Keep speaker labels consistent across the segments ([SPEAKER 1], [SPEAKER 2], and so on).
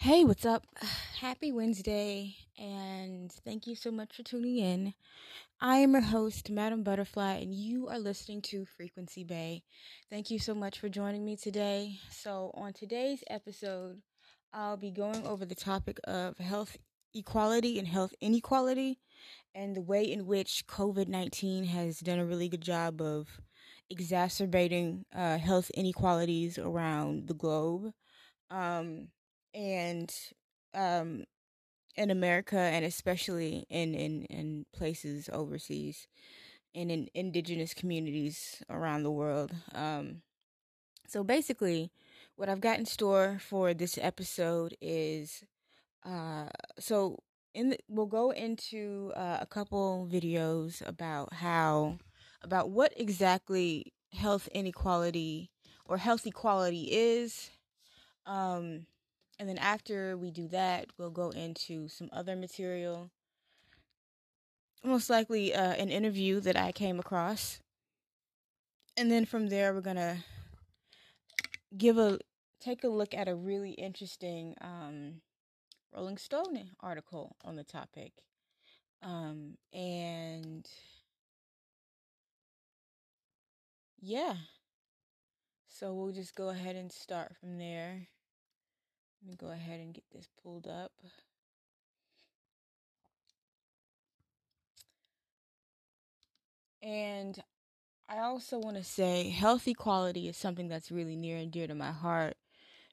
[SPEAKER 1] Hey, what's up? Happy Wednesday, and thank you so much for tuning in. I am your host, Madam Butterfly, and you are listening to Frequency Bay. Thank you so much for joining me today. So, on today's episode, I'll be going over the topic of health equality and health inequality and the way in which COVID 19 has done a really good job of exacerbating uh, health inequalities around the globe. Um, and um, in America, and especially in, in, in places overseas and in indigenous communities around the world. Um, so basically, what I've got in store for this episode is uh, so in the, we'll go into uh, a couple videos about how about what exactly health inequality or health equality is um and then after we do that, we'll go into some other material. Most likely uh, an interview that I came across. And then from there, we're going to give a take a look at a really interesting um, Rolling Stone article on the topic. Um, and yeah. So we'll just go ahead and start from there. Let me go ahead and get this pulled up. And I also want to say health equality is something that's really near and dear to my heart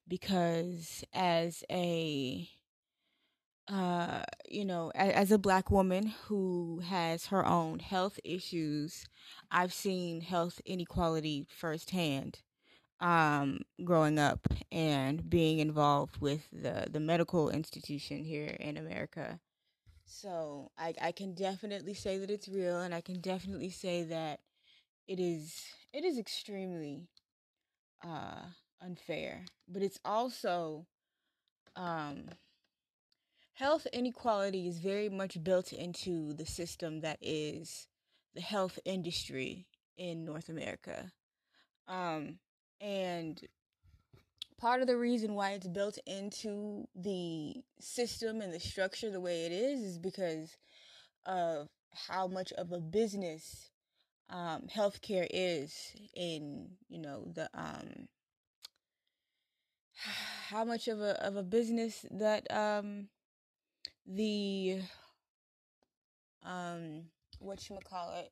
[SPEAKER 1] because as a uh you know as, a black woman who has her own health issues i've seen health inequality firsthand um, growing up and being involved with the, the medical institution here in America. So I, I can definitely say that it's real, and I can definitely say that it is it is extremely uh, unfair. But it's also um, health inequality is very much built into the system that is the health industry in North America. Um, and part of the reason why it's built into the system and the structure the way it is is because of how much of a business um, healthcare is in you know the um, how much of a of a business that um, the um, what you call it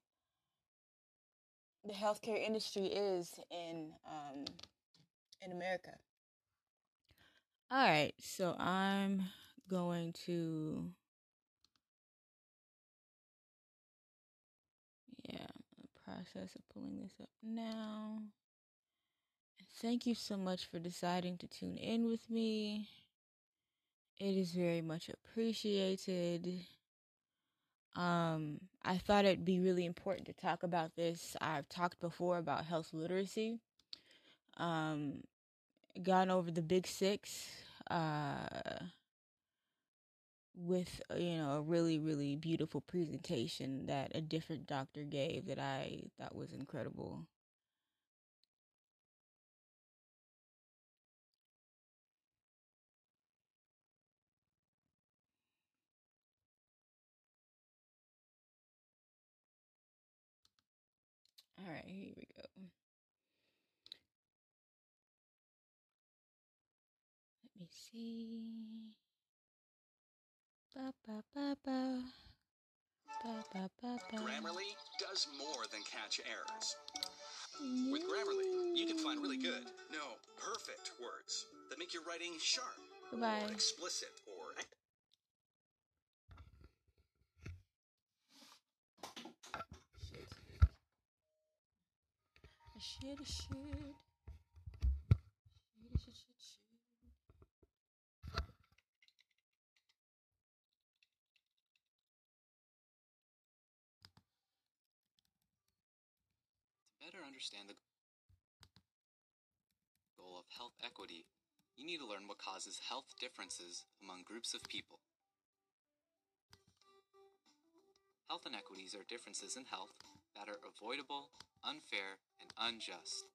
[SPEAKER 1] the healthcare industry is in um, in America. All right, so I'm going to yeah, process of pulling this up now. thank you so much for deciding to tune in with me. It is very much appreciated. Um, I thought it'd be really important to talk about this. I've talked before about health literacy. Um, gone over the big six. Uh, with you know a really really beautiful presentation that a different doctor gave that I thought was incredible. All right, here we go. Let me see. Ba, ba, ba, ba. Ba, ba, ba, ba.
[SPEAKER 2] Grammarly does more than catch errors. With Grammarly, you can find really good, no, perfect words that make your writing sharp,
[SPEAKER 1] Goodbye.
[SPEAKER 2] explicit, or
[SPEAKER 1] Shit, shit. Shit, shit, shit.
[SPEAKER 3] To better understand the goal of health equity, you need to learn what causes health differences among groups of people. Health inequities are differences in health that are avoidable, unfair, and unjust.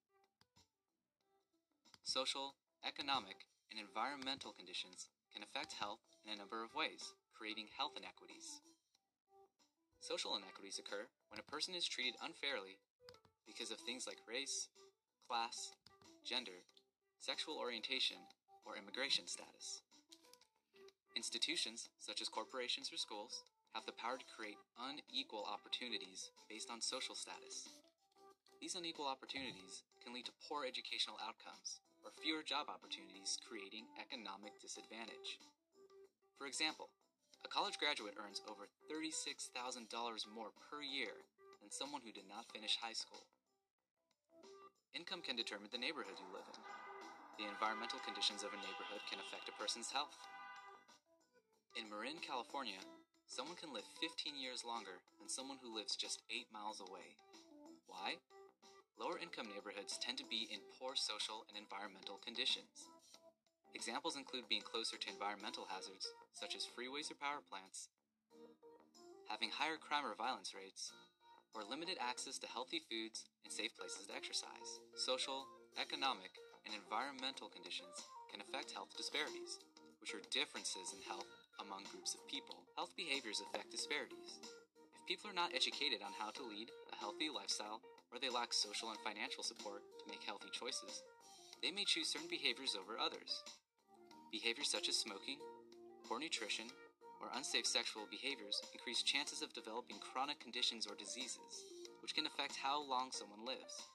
[SPEAKER 3] Social, economic, and environmental conditions can affect health in a number of ways, creating health inequities. Social inequities occur when a person is treated unfairly because of things like race, class, gender, sexual orientation, or immigration status. Institutions, such as corporations or schools, have the power to create unequal opportunities based on social status. These unequal opportunities can lead to poor educational outcomes or fewer job opportunities, creating economic disadvantage. For example, a college graduate earns over $36,000 more per year than someone who did not finish high school. Income can determine the neighborhood you live in. The environmental conditions of a neighborhood can affect a person's health. In Marin, California, someone can live 15 years longer than someone who lives just 8 miles away. Why? Lower income neighborhoods tend to be in poor social and environmental conditions. Examples include being closer to environmental hazards, such as freeways or power plants, having higher crime or violence rates, or limited access to healthy foods and safe places to exercise. Social, economic, and environmental conditions can affect health disparities, which are differences in health among groups of people. Health behaviors affect disparities. If people are not educated on how to lead a healthy lifestyle or they lack social and financial support to make healthy choices, they may choose certain behaviors over others. Behaviors such as smoking, poor nutrition, or unsafe sexual behaviors increase chances of developing chronic conditions or diseases, which can affect how long someone lives.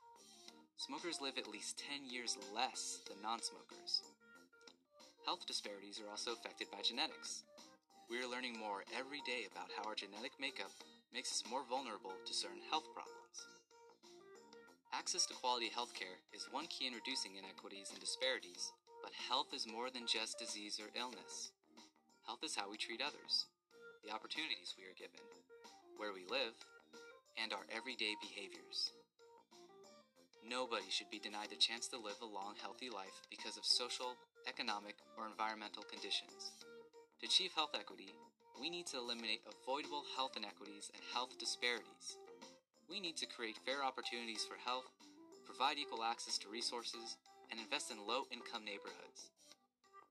[SPEAKER 3] Smokers live at least 10 years less than non smokers. Health disparities are also affected by genetics. We are learning more every day about how our genetic makeup makes us more vulnerable to certain health problems. Access to quality healthcare is one key in reducing inequities and disparities, but health is more than just disease or illness. Health is how we treat others, the opportunities we are given, where we live, and our everyday behaviors. Nobody should be denied the chance to live a long, healthy life because of social, economic, or environmental conditions. To achieve health equity, we need to eliminate avoidable health inequities and health disparities. We need to create fair opportunities for health, provide equal access to resources, and invest in low income neighborhoods.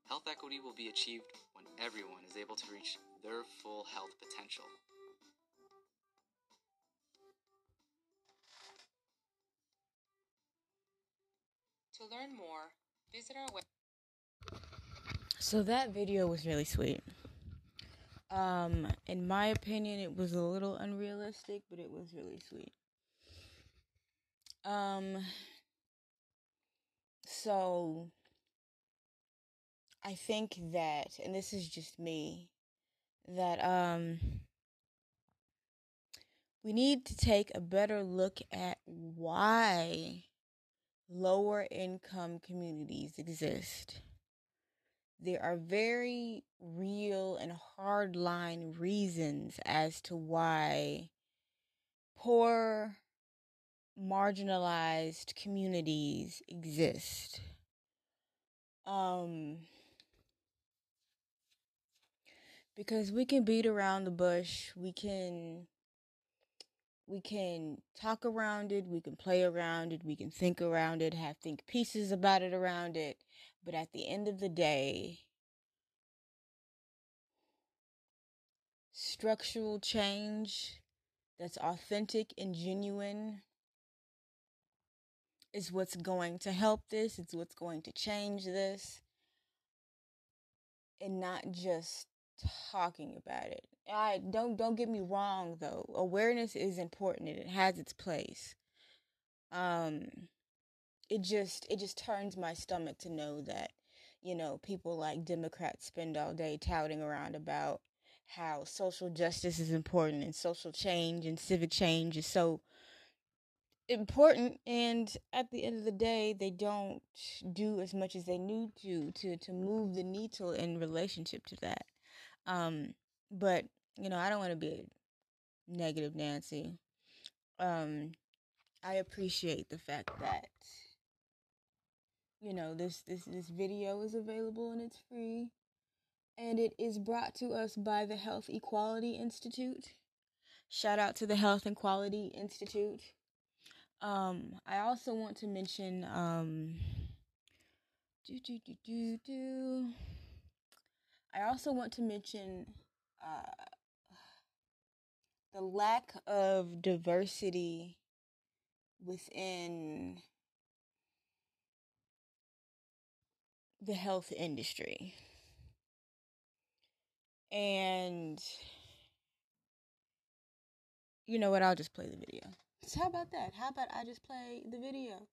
[SPEAKER 3] Health equity will be achieved when everyone is able to reach their full health potential.
[SPEAKER 4] To learn more, visit our website.
[SPEAKER 1] So that video was really sweet. Um, in my opinion, it was a little unrealistic, but it was really sweet. Um, so I think that, and this is just me, that um, we need to take a better look at why lower income communities exist. There are very real and hardline reasons as to why poor, marginalized communities exist. Um, because we can beat around the bush, we can we can talk around it, we can play around it, we can think around it, have think pieces about it around it, but at the end of the day, structural change that's authentic and genuine is what's going to help this, it's what's going to change this, and not just talking about it. I don't don't get me wrong though. Awareness is important and it has its place. Um it just it just turns my stomach to know that you know people like Democrats spend all day touting around about how social justice is important and social change and civic change is so important and at the end of the day they don't do as much as they need to to to move the needle in relationship to that. Um but you know i don't want to be a negative nancy. Um i appreciate the fact that you know this this this video is available and it's free. And it is brought to us by the health equality institute. Shout out to the health and quality institute. Um, I also want to mention um, do do do do do. I also want to mention uh, the lack of diversity within the health industry. And you know what? I'll just play the video. So how about that? How about I just play the video?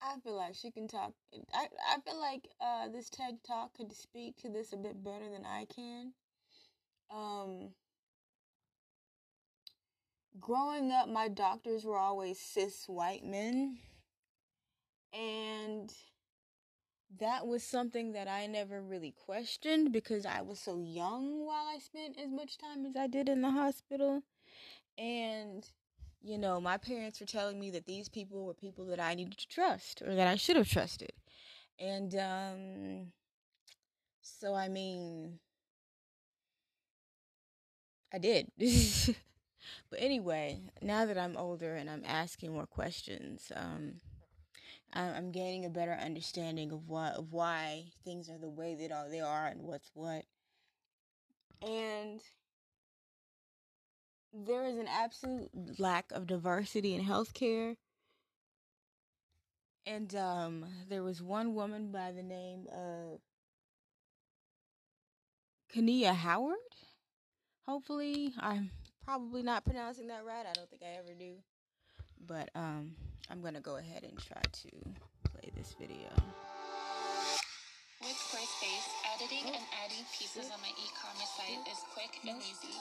[SPEAKER 1] I feel like she can talk. I I feel like uh, this TED talk could speak to this a bit better than I can. Um, growing up, my doctors were always cis white men, and that was something that I never really questioned because I was so young while I spent as much time as I did in the hospital. And, you know, my parents were telling me that these people were people that I needed to trust or that I should have trusted. And, um, so I mean, I did. but anyway, now that I'm older and I'm asking more questions, um, I'm gaining a better understanding of what of why things are the way that are they are and what's what. And there is an absolute lack of diversity in healthcare. And um, there was one woman by the name of Kania Howard. Hopefully, I'm probably not pronouncing that right. I don't think I ever do. But um, I'm going to go ahead and try to play this video.
[SPEAKER 4] With Squarespace, editing oh, and adding pieces on my e-commerce site is quick and easy.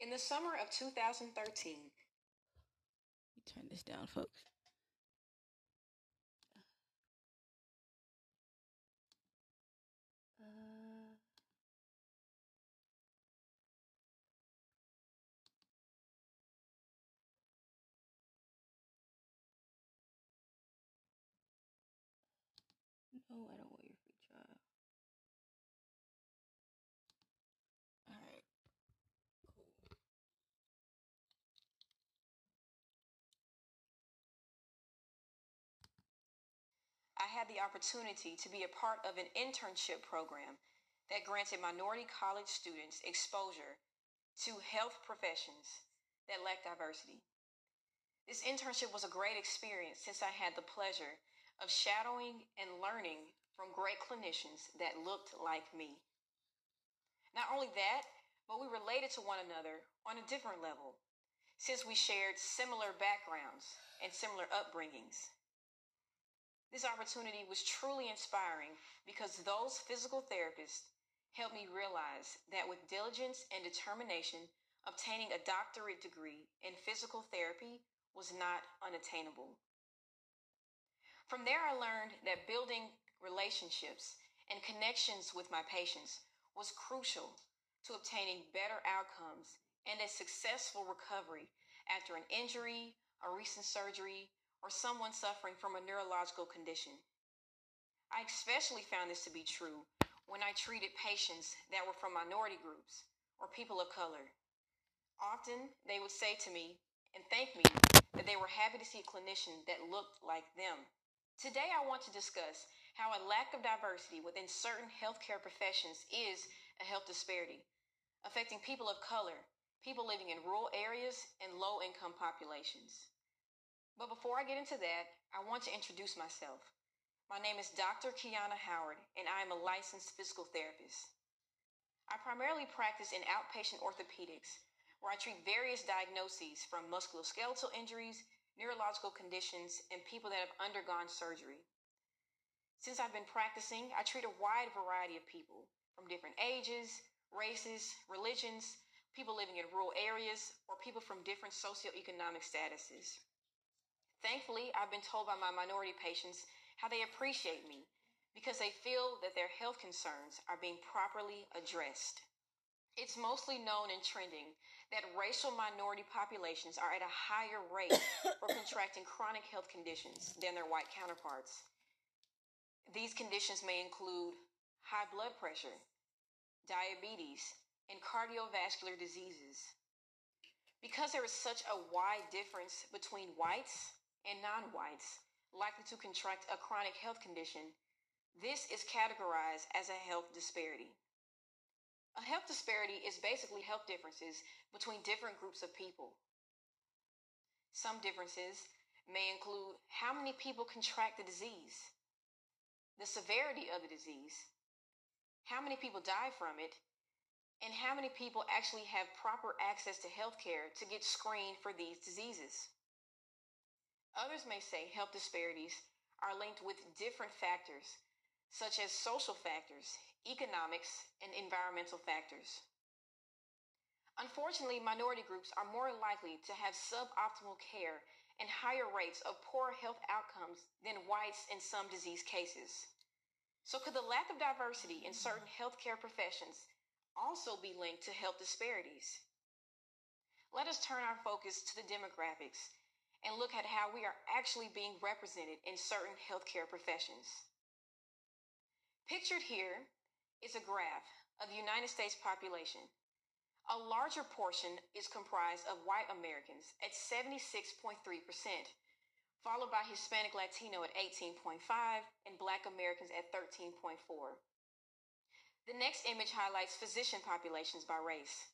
[SPEAKER 5] In the summer of 2013,
[SPEAKER 1] turn this down, folks.
[SPEAKER 5] Had the opportunity to be a part of an internship program that granted minority college students exposure to health professions that lack diversity. This internship was a great experience since I had the pleasure of shadowing and learning from great clinicians that looked like me. Not only that, but we related to one another on a different level since we shared similar backgrounds and similar upbringings. This opportunity was truly inspiring because those physical therapists helped me realize that with diligence and determination, obtaining a doctorate degree in physical therapy was not unattainable. From there, I learned that building relationships and connections with my patients was crucial to obtaining better outcomes and a successful recovery after an injury, a recent surgery, or someone suffering from a neurological condition. I especially found this to be true when I treated patients that were from minority groups or people of color. Often they would say to me and thank me that they were happy to see a clinician that looked like them. Today, I want to discuss how a lack of diversity within certain healthcare professions is a health disparity, affecting people of color, people living in rural areas, and low income populations. But before I get into that, I want to introduce myself. My name is Dr. Kiana Howard, and I am a licensed physical therapist. I primarily practice in outpatient orthopedics, where I treat various diagnoses from musculoskeletal injuries neurological conditions, and people that have undergone surgery. Since I've been practicing, I treat a wide variety of people from different ages, races, religions, people living in rural areas, or people from different socioeconomic statuses. Thankfully, I've been told by my minority patients how they appreciate me because they feel that their health concerns are being properly addressed. It's mostly known and trending that racial minority populations are at a higher rate for contracting chronic health conditions than their white counterparts. These conditions may include high blood pressure, diabetes, and cardiovascular diseases. Because there is such a wide difference between whites and non whites likely to contract a chronic health condition, this is categorized as a health disparity. A health disparity is basically health differences between different groups of people. Some differences may include how many people contract the disease, the severity of the disease, how many people die from it, and how many people actually have proper access to health care to get screened for these diseases. Others may say health disparities are linked with different factors, such as social factors, economics, and environmental factors. Unfortunately, minority groups are more likely to have suboptimal care and higher rates of poor health outcomes than whites in some disease cases. So, could the lack of diversity in certain healthcare professions also be linked to health disparities. Let us turn our focus to the demographics and look at how we are actually being represented in certain healthcare professions. Pictured here is a graph of the United States population. A larger portion is comprised of white Americans at 76.3%, followed by Hispanic Latino at 18.5 and Black Americans at 13.4. The next image highlights physician populations by race.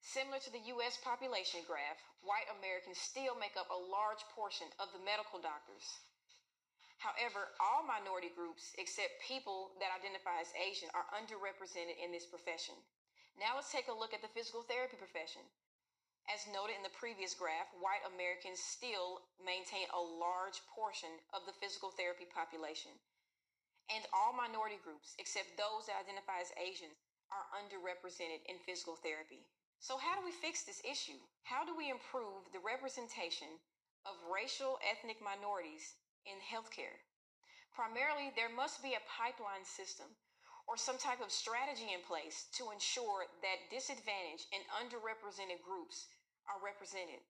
[SPEAKER 5] Similar to the U.S. population graph, white Americans still make up a large portion of the medical doctors. However, all minority groups, except people that identify as Asian, are underrepresented in this profession. Now let's take a look at the physical therapy profession. As noted in the previous graph, white Americans still maintain a large portion of the physical therapy population and all minority groups, except those that identify as Asian, are underrepresented in physical therapy. So, how do we fix this issue? How do we improve the representation of racial ethnic minorities in healthcare? Primarily, there must be a pipeline system or some type of strategy in place to ensure that disadvantaged and underrepresented groups are represented.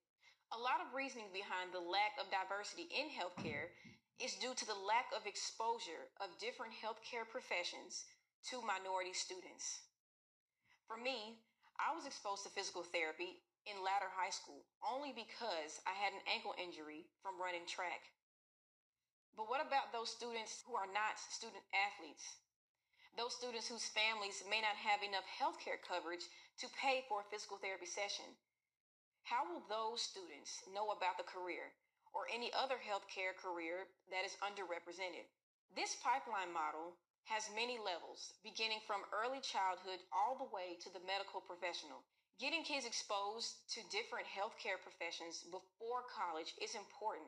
[SPEAKER 5] A lot of reasoning behind the lack of diversity in healthcare is due to the lack of exposure of different healthcare professions to minority students. For me, I was exposed to physical therapy in latter high school only because I had an ankle injury from running track. But what about those students who are not student athletes? Those students whose families may not have enough health care coverage to pay for a physical therapy session. How will those students know about the career or any other healthcare career that is underrepresented. This pipeline model has many levels, beginning from early childhood all the way to the medical professional. Getting kids exposed to different healthcare professions before college is important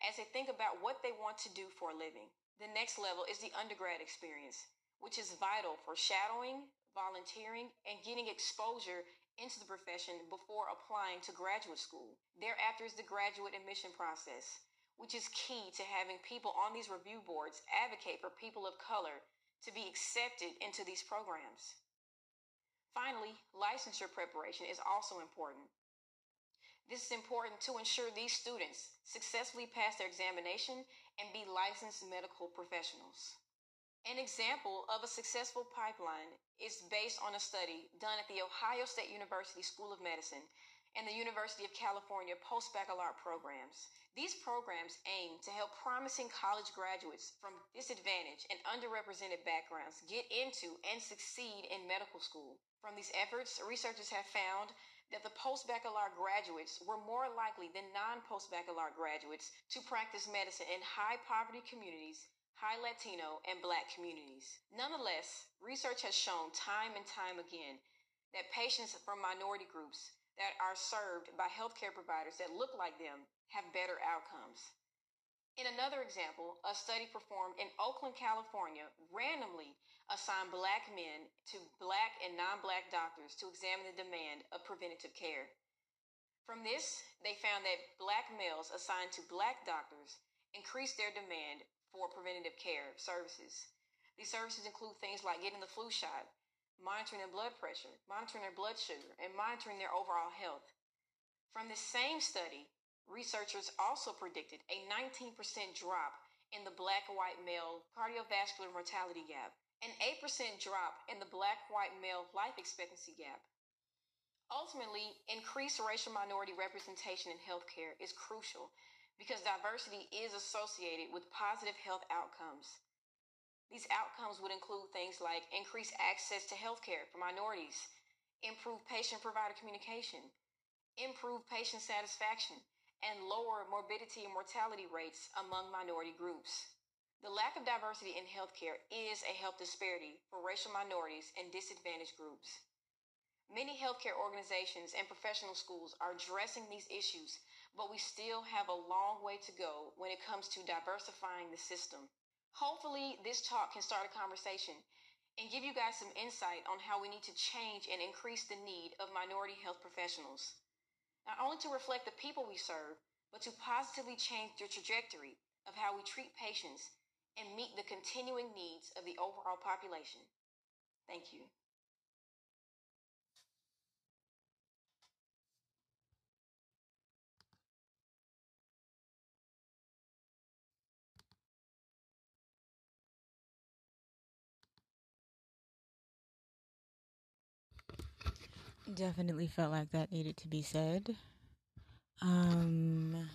[SPEAKER 5] as they think about what they want to do for a living. The next level is the undergrad experience, which is vital for shadowing, volunteering, and getting exposure into the profession before applying to graduate school. Thereafter is the graduate admission process, which is key to having people on these review boards advocate for people of color to be accepted into these programs. Finally, licensure preparation is also important. This is important to ensure these students successfully pass their examination and be licensed medical professionals. An example of a successful pipeline is based on a study done at the Ohio State University School of Medicine and the University of California post baccalaureate programs. These programs aim to help promising college graduates from disadvantaged and underrepresented backgrounds get into and succeed in medical school. From these efforts, researchers have found that the post baccalaureate graduates were more likely than non post baccalaureate graduates to practice medicine in high poverty communities high Latino, and Black communities. Nonetheless, research has shown time and time again that patients from minority groups that are served by healthcare providers that look like them have better outcomes. In another example, a study performed in Oakland, California, randomly assigned black men to black and non black doctors to examine the demand of preventative care. From this, they found that black males assigned to black doctors increased their demand for preventative care services. These services include things like getting the flu shot, monitoring their blood pressure, monitoring their blood sugar, and monitoring their overall health. From the same study, researchers also predicted a 19% drop in the black white male cardiovascular mortality gap, an 8% drop in the black white male life expectancy gap. Ultimately, increased racial minority representation in healthcare is crucial because diversity is associated with positive health outcomes. These outcomes would include things like increased access to healthcare for minorities, improved patient provider communication, improved patient satisfaction, and lower morbidity and mortality rates among minority groups. The lack of diversity in healthcare is a health disparity for racial minorities and disadvantaged groups. Many healthcare organizations and professional schools are addressing these issues, but we still have a long way to go when it comes to diversifying the system. Hopefully, this talk can start a conversation and give you guys some insight on how we need to change and increase the need of minority health professionals. Not only to reflect the people we serve, but to positively change the trajectory of how we treat patients and meet the continuing needs of the overall population. Thank you.
[SPEAKER 1] Definitely felt like that needed to be said. Um,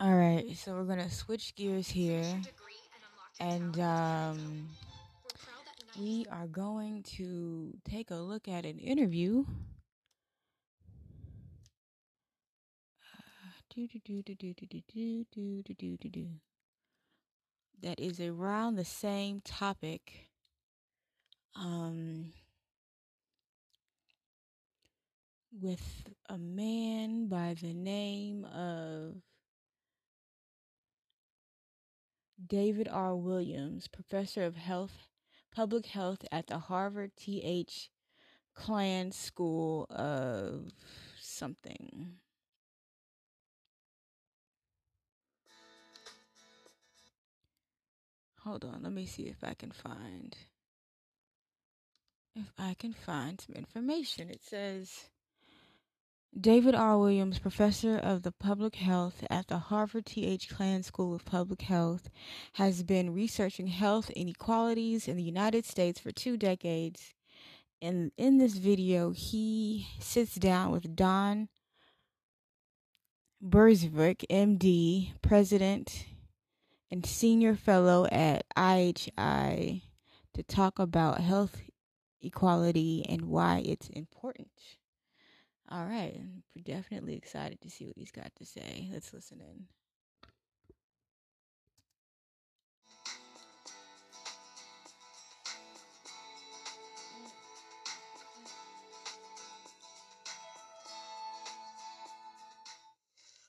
[SPEAKER 1] all right, so we're gonna switch gears here, and um, we are going to take a look at an interview. That is around the same topic. Um, with a man by the name of David R. Williams, professor of health, public health at the Harvard T.H. Chan School of something. Hold on, let me see if I can find if I can find some information. It says David R. Williams, professor of the public health at the Harvard T.H. Chan School of Public Health, has been researching health inequalities in the United States for two decades. And in this video, he sits down with Don Berwick, MD, president and senior fellow at IHI, to talk about health equality and why it's important. All right. I'm definitely excited to see what he's got to say. Let's listen in.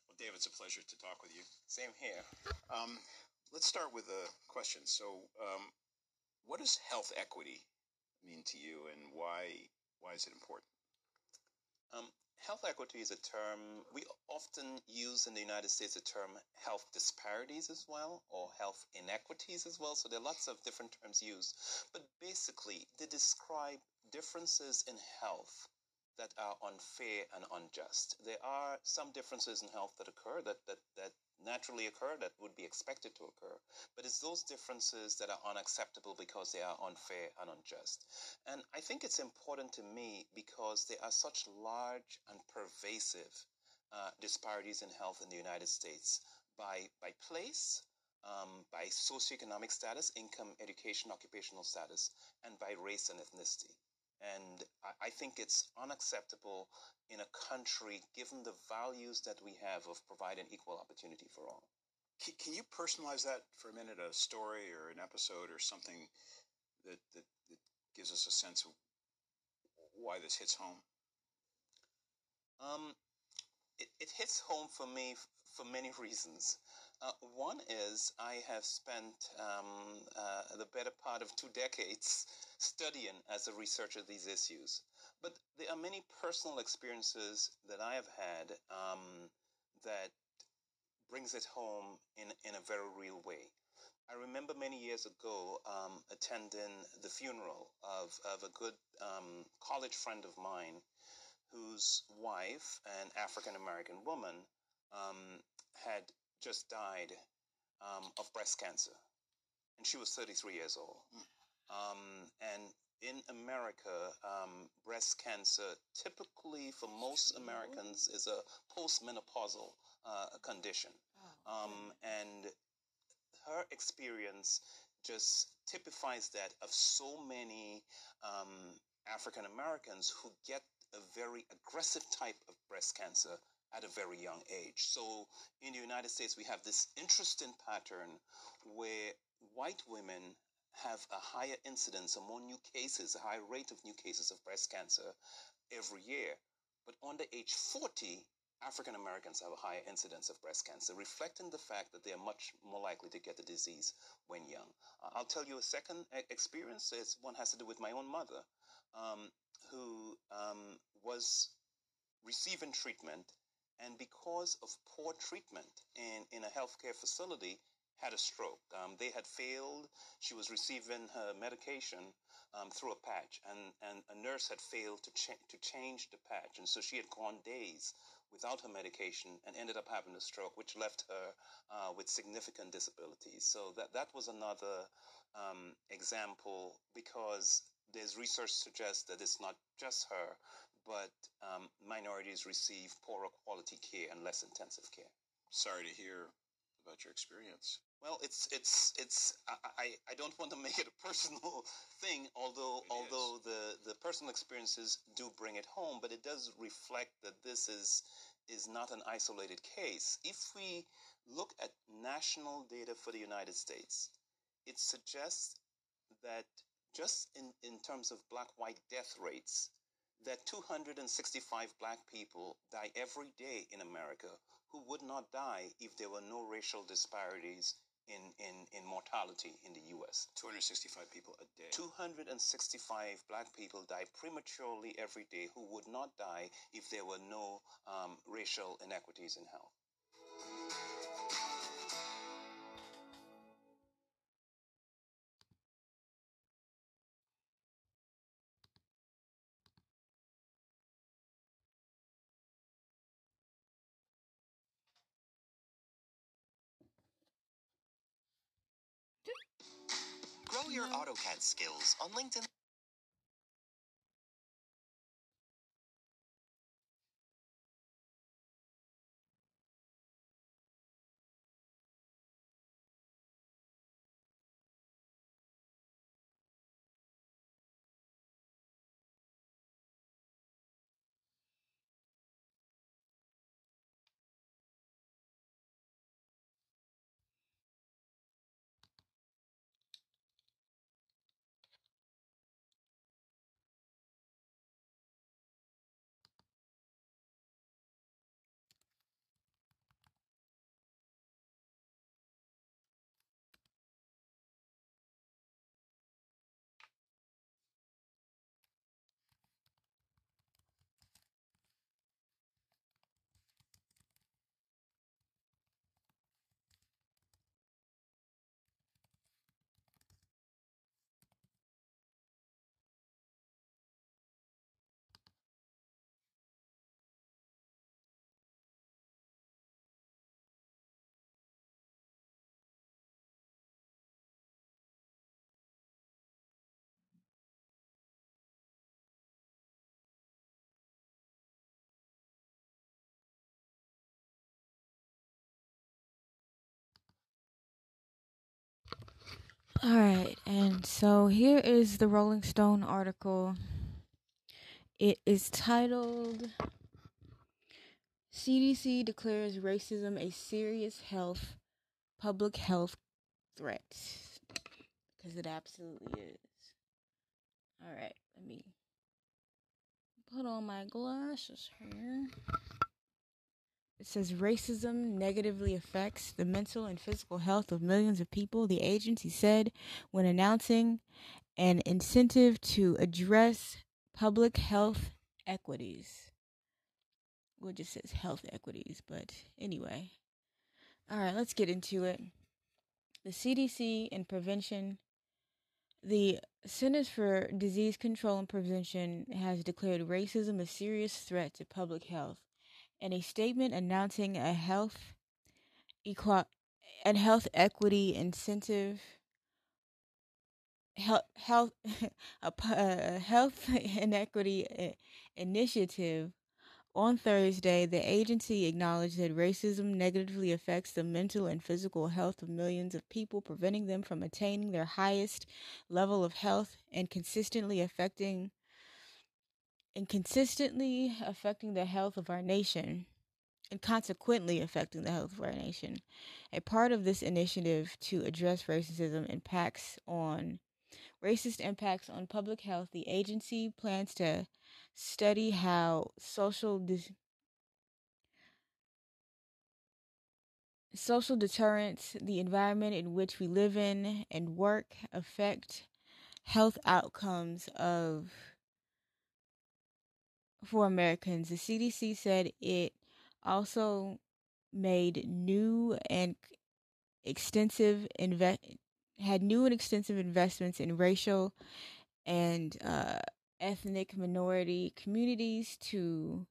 [SPEAKER 6] Well, David, it's a pleasure to talk with you. Same here. Um, let's start with a question. So, um, what does health equity mean to you, and why why is it important?
[SPEAKER 7] Um, health equity is a term we often use in the United States. The term health disparities as well, or health inequities as well. So there are lots of different terms used, but basically they describe differences in health that are unfair and unjust. There are some differences in health that occur that, that, that naturally occur that would be expected to occur, but it's those differences that are unacceptable because they are unfair and unjust. And I think it's important to me because there are such large and pervasive uh, disparities in health in the United States by, by place, um, by socioeconomic status, income, education, occupational status, and by race and ethnicity. And I, think it's unacceptable in a country given the values that we have of providing equal opportunity for all.
[SPEAKER 6] Can, can you personalize that for a minute, a story or an episode or something that, that, that gives us a sense of why this hits home?
[SPEAKER 7] Um, it, it hits home for me for many reasons. Uh, one is I have spent um, uh, the better part of two decades studying as a researcher these issues. But there are many personal experiences that I have had um, that brings it home in, in a very real way. I remember many years ago um, attending the funeral of, of a good um, college friend of mine whose wife, an African American woman, um, had just died um, of breast cancer. And she was 33 years old. Um, and in America, um, breast cancer typically for most Americans is a postmenopausal uh, condition.
[SPEAKER 1] Oh,
[SPEAKER 7] Um, and her experience just typifies that of so many um, African Americans who get a very aggressive type of breast cancer at a very young age. So in the United States, we have this interesting pattern where white women have a higher incidence a more new cases, a high rate of new cases of breast cancer every year. But under age 40, African Americans have a higher incidence of breast cancer, reflecting the fact that they are much more likely to get the disease when young. I'll tell you a second experience. It's one has to do with my own mother, um, who um, was receiving treatment, and because of poor treatment in, in a healthcare facility, had a stroke. Um, they had failed. She was receiving her medication um, through a patch, and, and a nurse had failed to, cha- to change the patch. And so she had gone days without her medication and ended up having a stroke, which left her uh, with significant disabilities. So that, that was another um, example because there's research suggests that it's not just her, but um, minorities receive poorer quality care and less intensive care.
[SPEAKER 6] Sorry to hear about your experience.
[SPEAKER 7] Well, it's it's it's I, I don't want to make it a personal thing, although
[SPEAKER 6] It
[SPEAKER 7] although
[SPEAKER 6] is.
[SPEAKER 7] the the personal experiences do bring it home, but it does reflect that this is is not an isolated case. If we look at national data for the United States, it suggests that just in, in terms of black white death rates, that 265 black people die every day in America who would not die if there were no racial disparities in, in, in mortality in the US.
[SPEAKER 6] 265 people a day.
[SPEAKER 7] 265 black people die prematurely every day who would not die if there were no um, racial inequities in health.
[SPEAKER 8] Grow your AutoCAD skills on LinkedIn.
[SPEAKER 1] All right, and so here is the Rolling Stone article. It is titled CDC declares racism a serious health public health threat because it absolutely is. All right, let me put on my glasses here. It says racism negatively affects the mental and physical health of millions of people, the agency said when announcing an incentive to address public health equities. Well, it just says health equities, but anyway. All right, let's get into it. The CDC and prevention, the Centers for Disease Control and Prevention has declared racism a serious threat to public health in a statement announcing a health equi- and health equity incentive health health a health inequity initiative. On Thursday, the agency acknowledged that racism negatively affects the mental and physical health of millions of people, preventing them from attaining their highest level of health and consistently affecting and consistently affecting the health of our nation and consequently affecting the health of our nation. A part of this initiative to address racism impacts on racist impacts on public health, the agency plans to study how social dis- social determinants, the environment in which we live in and work affect health outcomes of for Americans. The CDC said it also made new and extensive invest had new and extensive investments in racial and uh, ethnic minority communities to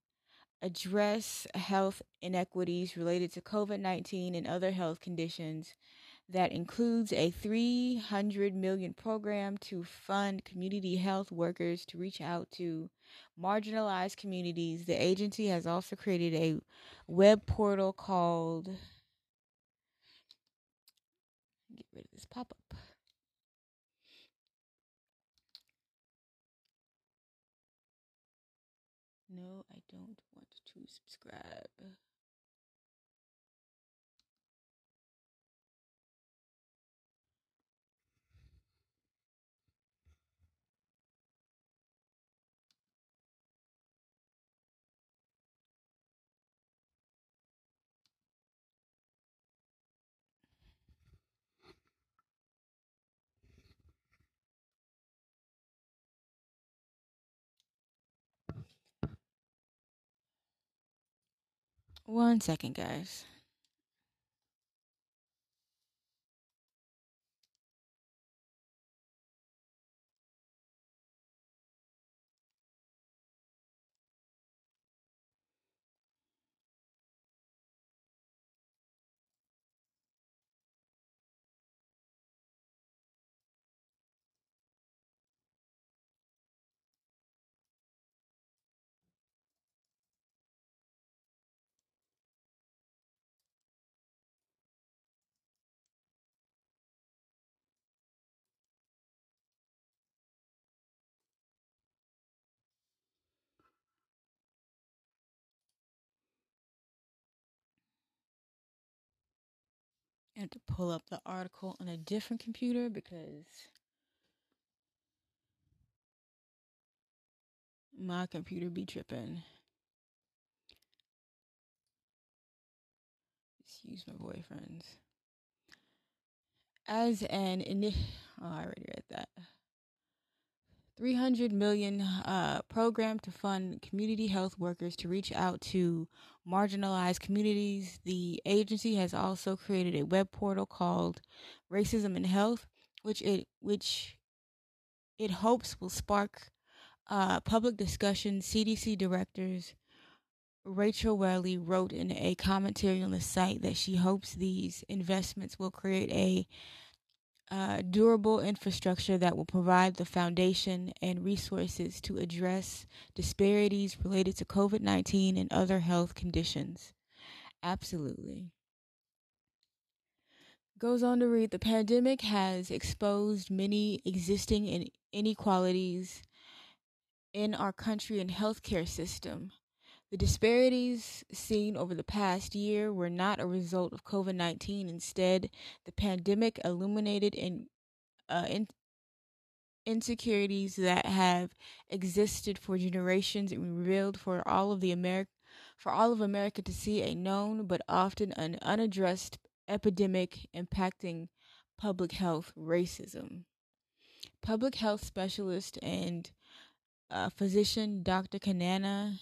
[SPEAKER 1] address health inequities related to COVID 19 and other health conditions. That includes a 300 million program to fund community health workers to reach out to marginalized communities. The agency has also created a web portal called get rid of this pop up. No, I don't want to subscribe. One second, guys. I had to pull up the article on a different computer because my computer be tripping. Excuse my boyfriends. As an ini- oh, I already read that. 300 million uh, program to fund community health workers to reach out to marginalized communities. The agency has also created a web portal called Racism in Health, which it which it hopes will spark uh, public discussion. CDC directors Rochelle Welly wrote in a commentary on the site that she hopes these investments will create a uh, durable infrastructure that will provide the foundation and resources to address disparities related to COVID 19 and other health conditions. Absolutely. Goes on to read the pandemic has exposed many existing inequalities in our country and healthcare system. The disparities seen over the past year were not a result of COVID 19. Instead, the pandemic illuminated in, uh, in, insecurities that have existed for generations and revealed for all of the America for all of America to see a known but often an unaddressed epidemic impacting public health racism. Public health specialist and uh, physician Dr. Kanana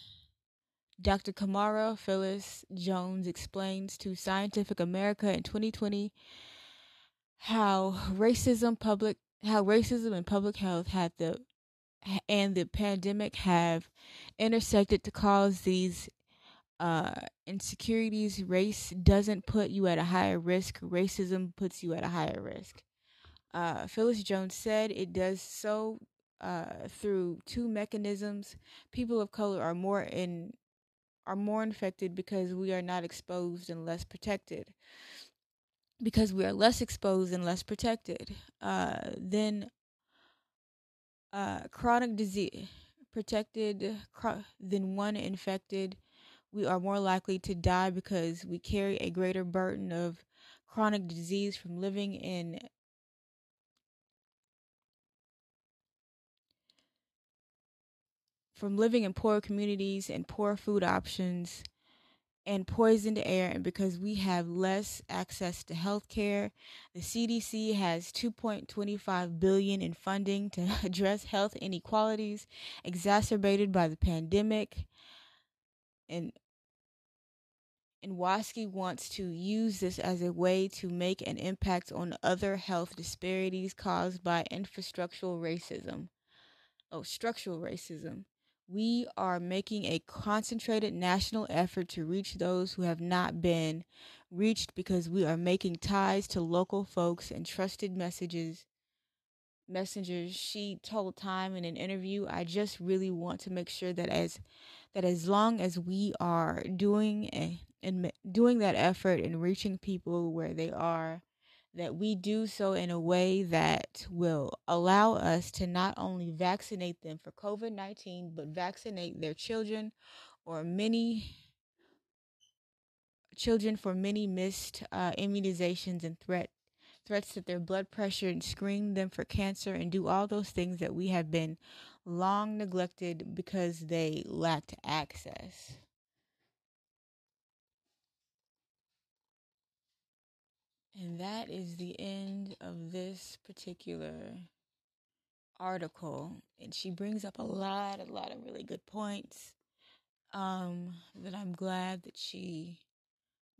[SPEAKER 1] Dr. Camara Phyllis Jones explains to Scientific America in 2020 how racism public how racism and public health had the and the pandemic have intersected to cause these uh, insecurities. Race doesn't put you at a higher risk. Racism puts you at a higher risk. Uh, Phyllis Jones said it does so uh, through two mechanisms. People of color are more in are more infected because we are not exposed and less protected. Because we are less exposed and less protected. Uh, then uh, chronic disease protected cro- than one infected, we are more likely to die because we carry a greater burden of chronic disease from living in from living in poor communities and poor food options and poisoned air and because we have less access to health care the cdc has 2.25 billion in funding to address health inequalities exacerbated by the pandemic and and Walensky wants to use this as a way to make an impact on other health disparities caused by infrastructural racism. Oh, structural racism we are making a concentrated national effort to reach those who have not been reached because we are making ties to local folks and trusted messages messengers. She told time in an interview i just really want to make sure that as that as long as we are doing a, and doing that effort and reaching people where they are that we do so in a way that will allow us to not only vaccinate them for COVID 19, but vaccinate their children or many children for many missed uh, immunizations and threat threats to their blood pressure and screen them for cancer and do all those things that we have been long neglected because they lacked access. And that is the end of this particular article. And she brings up a lot, a lot of really good points um, that I'm glad that she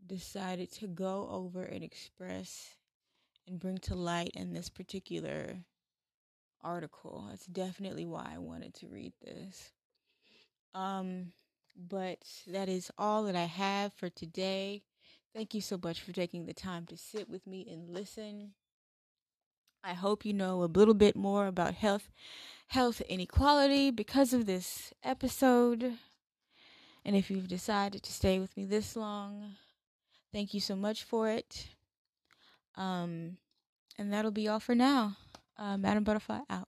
[SPEAKER 1] decided to go over and express and bring to light in this particular article. That's definitely why I wanted to read this. Um, but that is all that I have for today. Thank you so much for taking the time to sit with me and listen. I hope you know a little bit more about health health inequality because of this episode. And if you've decided to stay with me this long, thank you so much for it. Um, and that'll be all for now. Uh, Madam Butterfly out.